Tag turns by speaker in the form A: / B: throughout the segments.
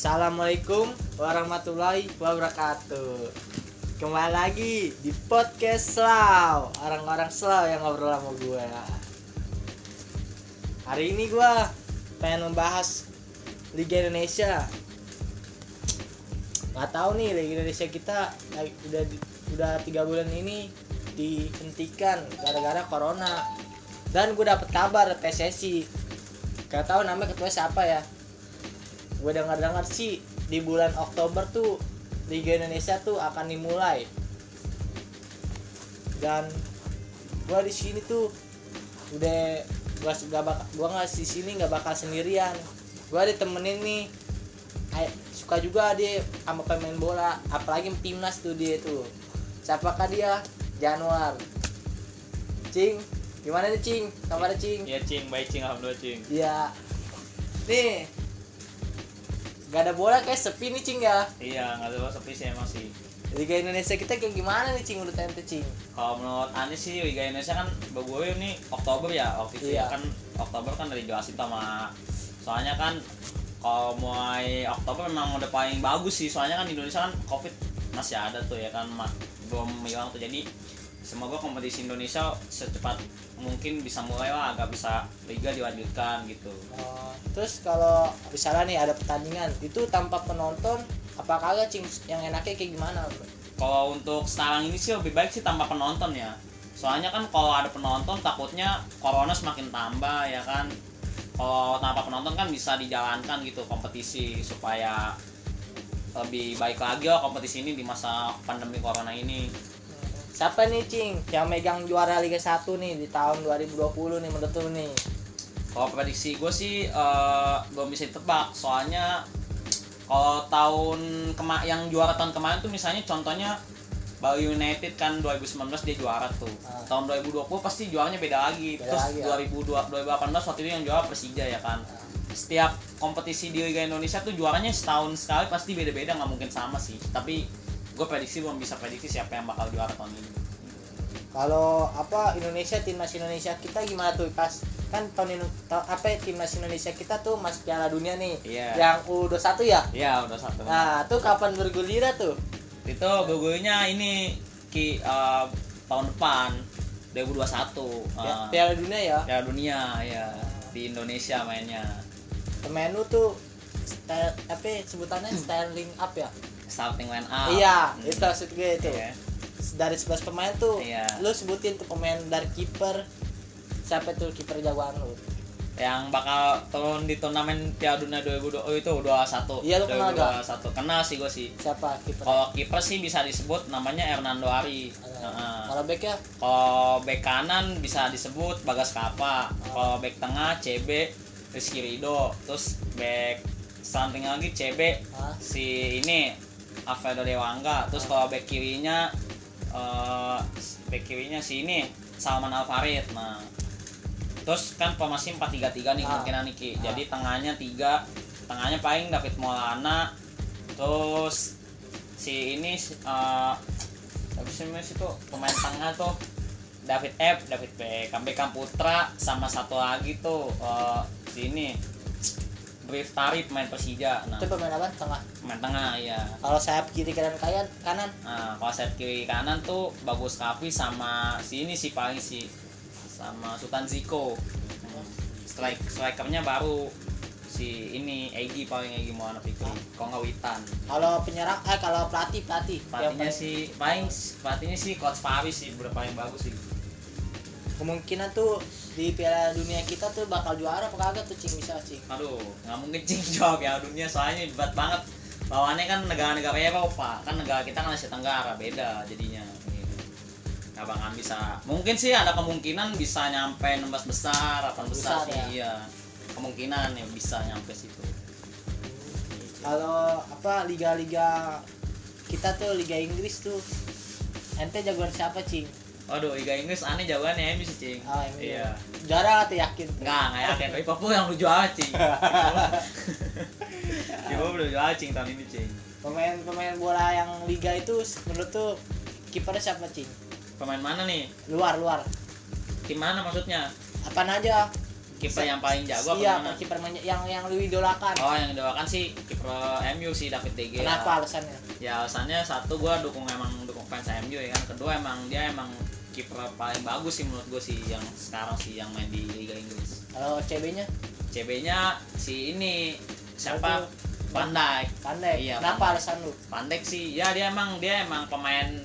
A: Assalamualaikum warahmatullahi wabarakatuh. Kembali lagi di podcast Slow Orang-orang slow yang ngobrol sama gue Hari ini gue pengen membahas Liga Indonesia. Gak tahu nih Liga Indonesia kita udah udah tiga bulan ini dihentikan gara-gara corona. Dan gue dapet kabar PSSI gak tahu namanya ketua siapa ya gue dengar dengar sih di bulan Oktober tuh Liga Indonesia tuh akan dimulai. Dan gue di sini tuh udah gua gak bakal gua nggak di sini nggak bakal sendirian. Gue ditemenin nih suka juga dia sama pemain bola apalagi timnas tuh dia tuh. Siapakah dia? Januar. Cing gimana nih Cing? Kabarnya Cing?
B: Iya cing, baik cing, alhamdulillah cing.
A: Iya. Nih. Gak ada bola kayak sepi nih Cing ya.
B: Iya, nggak tahu sepi sih emang sih.
A: Liga Indonesia kita kayak gimana nih Cing menurut ente Cing?
B: Kalau menurut Anies sih Liga Indonesia kan gue ini Oktober ya waktu itu
A: Iya.
B: ya kan Oktober kan dari jelasin sama soalnya kan kalau mulai Oktober memang udah paling bagus sih soalnya kan di Indonesia kan Covid masih ada tuh ya kan belum hilang tuh jadi semoga kompetisi Indonesia secepat mungkin bisa mulai lah agak bisa liga dilanjutkan gitu.
A: Oh, terus kalau misalnya nih ada pertandingan itu tanpa penonton apa kagak Cing yang enaknya kayak gimana?
B: Kalau untuk sekarang ini sih lebih baik sih tanpa penonton ya. Soalnya kan kalau ada penonton takutnya corona semakin tambah ya kan. Kalau tanpa penonton kan bisa dijalankan gitu kompetisi supaya lebih baik lagi lah kompetisi ini di masa pandemi corona ini.
A: Siapa nih Cing yang megang juara Liga 1 nih di tahun 2020 nih menurut lu nih?
B: Kalau prediksi gue sih eh, belum bisa ditebak soalnya kalau tahun kema yang juara tahun kemarin tuh misalnya contohnya Bali United kan 2019 dia juara tuh.
A: Ah.
B: Tahun 2020 pasti juaranya beda lagi.
A: Beda
B: Terus
A: lagi, ya.
B: 2002 2018 waktu itu yang juara Persija ya kan. Setiap kompetisi di Liga Indonesia tuh juaranya setahun sekali pasti beda-beda nggak mungkin sama sih. Tapi gue prediksi belum bisa prediksi siapa yang bakal juara tahun ini.
A: Kalau apa Indonesia timnas Indonesia kita gimana tuh pas kan tahun ini apa ya, timnas Indonesia kita tuh masuk Piala Dunia nih.
B: Iya.
A: Yang U21 ya?
B: Iya udah satu.
A: Nah, tuh kapan bergulir tuh?
B: itu gogonya ini ki eh, tahun depan 2021
A: Ya,
B: uh,
A: Piala Dunia ya.
B: Piala Dunia ya di Indonesia mainnya
A: Pemain lu tuh style apa ya, sebutannya styling up ya?
B: starting line up
A: iya,
B: Hmm.
A: itu maksud gue itu.
B: Iya.
A: Dari 11 pemain tuh,
B: Iya.
A: lu sebutin tuh pemain dari kiper siapa tuh kiper jagoan lu?
B: yang bakal turun di turnamen Piala Dunia 2020 oh, itu 21
A: Iya, lu kenal gak?
B: 2021 kenal sih gue sih
A: Siapa kiper?
B: kalau kiper sih bisa disebut namanya Hernando Ari Heeh.
A: Kalau back ya?
B: kalau back kanan bisa disebut Bagas Kapa kalau back tengah CB Rizky Rido terus back samping lagi CB
A: Hah?
B: si ini Alfredo Dewangga terus kalau back kirinya eh back kirinya si ini Salman Alfarid nah terus kan formasi 4-3-3 nih
A: Ah.
B: kemungkinan nih Ki.
A: Ah.
B: jadi tengahnya tiga tengahnya paling David Maulana terus si ini eh apa sih namanya situ pemain tengah tuh David F, David Beckham, Beckham Putra sama satu lagi tuh eh si ini Brief Tari pemain Persija. Nah.
A: Itu pemain apa? Tengah.
B: pemain tengah ya
A: Kalau sayap kiri kanan kanan kanan.
B: Nah kalau sayap kiri kanan tuh bagus Kavi sama si ini sih paling sih sama Sultan Ziko Hmm. strike strikernya baru. Si ini Egi paling Egi mau anak Fikri kalau nggak Witan.
A: Kalau penyerang eh kalau pelatih pelatih. Yang
B: pelatihnya
A: paling-
B: sih paling pelatihnya sih coach Paris sih udah paling bagus sih.
A: Kemungkinan tuh di Piala Dunia kita tuh bakal juara apa kagak tuh cing? Bisa cing?
B: Aduh nggak mungkin cing jawab ya dunia. Soalnya berat banget. Lawannya kan negara-negara Eropa kan negara kita kan Asia Tenggara beda jadinya. Nggak bakal bisa. Mungkin sih ada kemungkinan bisa nyampe 16 besar 8 besar,
A: Besar,
B: sih
A: ya?
B: iya. Kemungkinan ya bisa nyampe situ.
A: Kalau apa liga-liga kita tuh liga Inggris tuh. Ente jagoan siapa cing
B: Waduh, Liga Inggris aneh jawabannya MU sih, Cing.
A: ini
B: Iya.
A: juara tuh yakin
B: Enggak, enggak yakin. Liverpool yang lu juara, Cing. Liverpool udah juara, Cing, tahun ini, Cing.
A: pemain-pemain bola yang liga itu menurut tuh kipernya siapa cing
B: Pemain mana nih?
A: luar luar
B: Tim mana maksudnya?
A: apaan aja
B: kiper yang paling jago apa
A: iya
B: gimana?
A: kiper yang yang lu idolakan
B: Oh yang didoakan sih kiper MU sih David De Gea.
A: kenapa alasannya
B: Ya alasannya satu gua dukung emang dukung fans MU ya kan. Kedua emang dia emang kiper paling bagus sih menurut gue sih yang sekarang sih yang main di Liga Inggris.
A: kalau CB nya
B: CB-nya si ini siapa? Dijk.
A: pandai
B: Iya,
A: kenapa alasan lu?
B: Dijk sih ya dia emang dia emang pemain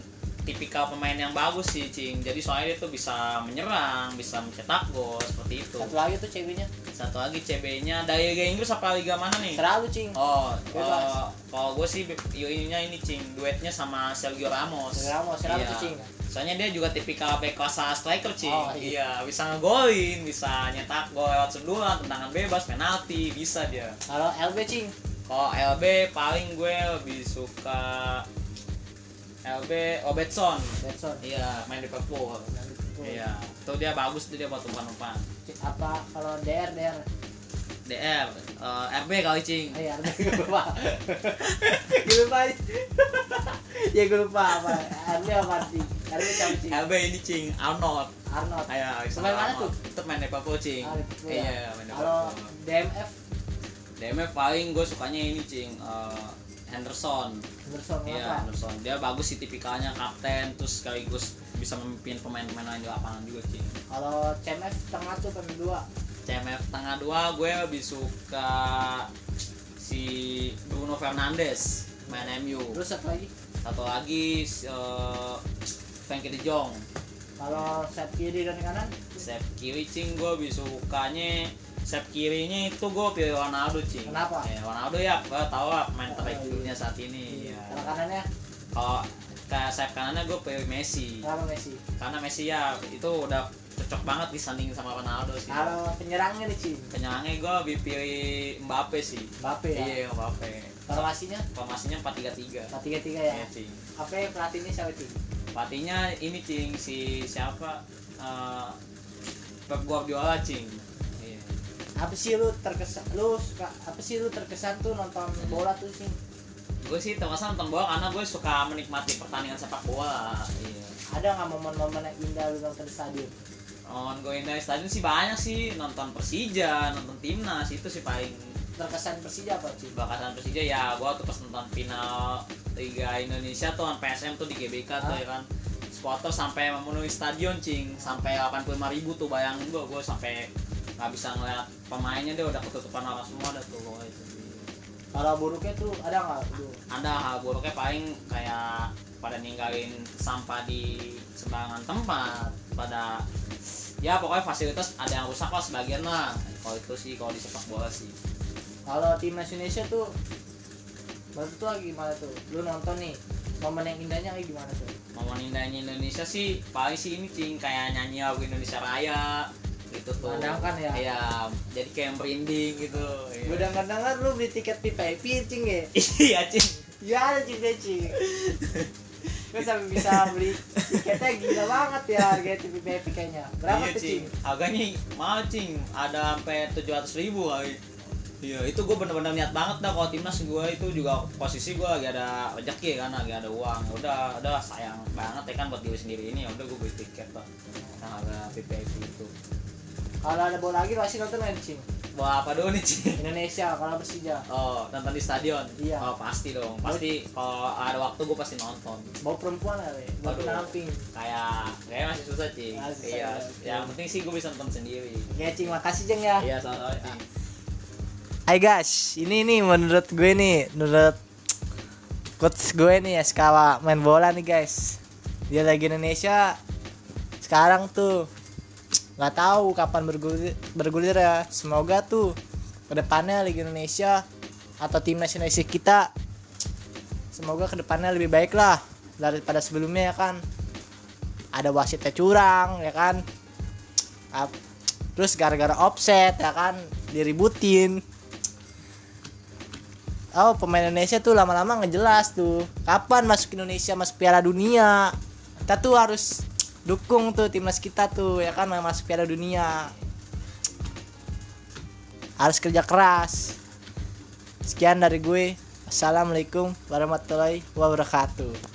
B: tipikal pemain yang bagus sih cing. Jadi soalnya dia tuh bisa menyerang bisa mencetak gol seperti itu.
A: Satu lagi tuh CB nya
B: satu lagi CB-nya dari Liga Inggris apa Liga mana nih?
A: Selalu cing.
B: Oh, oh, kalau gue sih ininya ini cing duetnya sama Sergio Ramos.
A: Ramos selalu
B: Iya.
A: tuh cing
B: Soalnya dia juga tipikal back klasa striker cing.
A: Oh,
B: iya. bisa ngegolin, bisa nyetak gol lewat sundulan, tendangan bebas, penalti, bisa dia.
A: kalau LB cing
B: Kalau LB paling gue lebih suka LB Obetson.
A: Betson
B: Iya, main di Liverpool. Iya, itu dia bagus tuh dia buat umpan-umpan.
A: apa kalau DR DR
B: DR, eh, RB kali cing.
A: oh iya gue lupa gue lupa ya gue lupa apa RB apa cing RB cing
B: RB ini cing, Arnold.
A: Arnold
B: Ayo,
A: Pemain mana tuh?
B: Itu main Liverpool, cing.
A: Ah, ya.
B: Iya, main
A: kalau. DMF
B: DMF paling gue sukanya ini, cing. eh, Henderson.
A: Anderson
B: Iya, Henderson. Dia bagus sih tipikalnya kapten terus sekaligus bisa memimpin pemain-pemain lain di lapangan juga, cing.
A: kalau CMF tengah tuh pemain dua
B: CMF tengah dua gue lebih suka si Bruno Fernandes main MU.
A: terus satu lagi
B: Satu lagi eh Frankie De Jong.
A: kalau set kiri dan kanan
B: Sayap kiri cing gue lebih sukanya sayap kirinya itu gue pilih Ronaldo cing
A: Kenapa?
B: ya, Ronaldo ya gue tau lah pemain
A: Oh,
B: terbaik
A: iya.
B: dunia saat ini ya.
A: kalau kanannya
B: kalau kayak sayap kanannya gue pilih Messi.
A: Kenapa Messi?
B: Karena Messi ya itu udah cocok banget disanding sama Ronaldo sih.
A: Kalau penyerangnya nih cing
B: penyerangnya gue lebih pilih Mbappe sih.
A: Mbappe ya?
B: Iya Mbappe.
A: Formasinya?
B: Formasinya 4-3-3
A: empat tiga tiga ya?
B: Iya, cing
A: apa yang pelatihnya siapa cing
B: pelatihnya ini cing si siapa? Eh, Pep Guardiola cing iya.
A: Apa sih lu terkesan lu suka apa sih lu terkesan tuh nonton bola tuh cing
B: gue sih terkesan nonton bola karena gue suka menikmati pertandingan sepak bola. Iya.
A: Ada nggak momen-momen yang indah lu nonton di stadion?
B: On gue dari stadion sih banyak sih. Nonton Persija nonton timnas itu sih paling
A: terkesan Persija apa cing
B: bakasan Persija ya gue tuh pas nonton final Liga Indonesia tuh PSM tuh di GBK tuh
A: Hah?
B: ya kan. Supporter sampai memenuhi stadion cing. Sampai 85.000 ribu tuh bayangin gue gue sampai nggak bisa ngeliat pemainnya dia udah ketutupan orang semua dah tuh itu
A: kalau buruknya tuh ada nggak?
B: Ada hal buruknya paling kayak pada ninggalin sampah di sembarangan tempat pada ya pokoknya fasilitas ada yang rusak lah sebagian lah. Kalau itu sih kalau di sepak bola sih.
A: Kalau timnas Indonesia tuh baru tuh lagi gimana tuh? Lu nonton nih momen yang indahnya kayak gimana tuh?
B: Momen indahnya Indonesia sih paling sih ini cing kayak nyanyi lagu Indonesia Raya gitu tuh.
A: Ya?
B: iya jadi kayak merinding gitu. Iya.
A: gue denger dengar lu beli tiket PPIP cing ya?
B: Iya cing.
A: Ya ada cing deh, cing. Gue sampai bisa beli tiketnya gila banget ya harga PPIP kayaknya. Berapa
B: iya,
A: tuh cing?
B: harganya mahal cing. Ada sampai tujuh ratus ribu kali iya itu gue bener-bener niat banget dah kalau timnas gue itu juga posisi gue lagi ada rezeki kan lagi ada uang. Udah udah sayang banget ya kan buat diri sendiri ini. Ya udah gue beli tiket lah yang harga PPIP itu
A: kalau ada bola lagi pasti nonton kan cing
B: Wah apa dulu nih cing
A: Indonesia kalau Persija
B: Oh, nonton di stadion?
A: Iya.
B: Oh, pasti dong. Pasti kalau ada waktu gue pasti nonton.
A: bawa perempuan kali bawa
B: Aduh.
A: penamping
B: Kayak kayak masih susah, Cing. Iya.
A: ya.
B: Yang penting sih gue bisa nonton sendiri.
A: ya cing makasih cing ya
B: Iya, sama-sama, Cing.
A: Hai guys, ini nih menurut gue nih, menurut coach gue nih ya skala main bola nih guys. Dia lagi Indonesia sekarang tuh nggak tahu kapan bergulir bergulir ya. Semoga tuh ke depannya Liga Indonesia atau timnas Indonesia kita semoga ke depannya lebih baik lah daripada sebelumnya ya kan. Ada wasitnya curang ya kan. Terus gara-gara offset ya kan diributin Oh pemain Indonesia tuh lama-lama ngejelas tuh Kapan masuk Indonesia masuk Piala Dunia Kita tuh harus dukung tuh timnas kita tuh ya kan masuk Piala Dunia. Harus kerja keras. Sekian dari gue. Assalamualaikum warahmatullahi wabarakatuh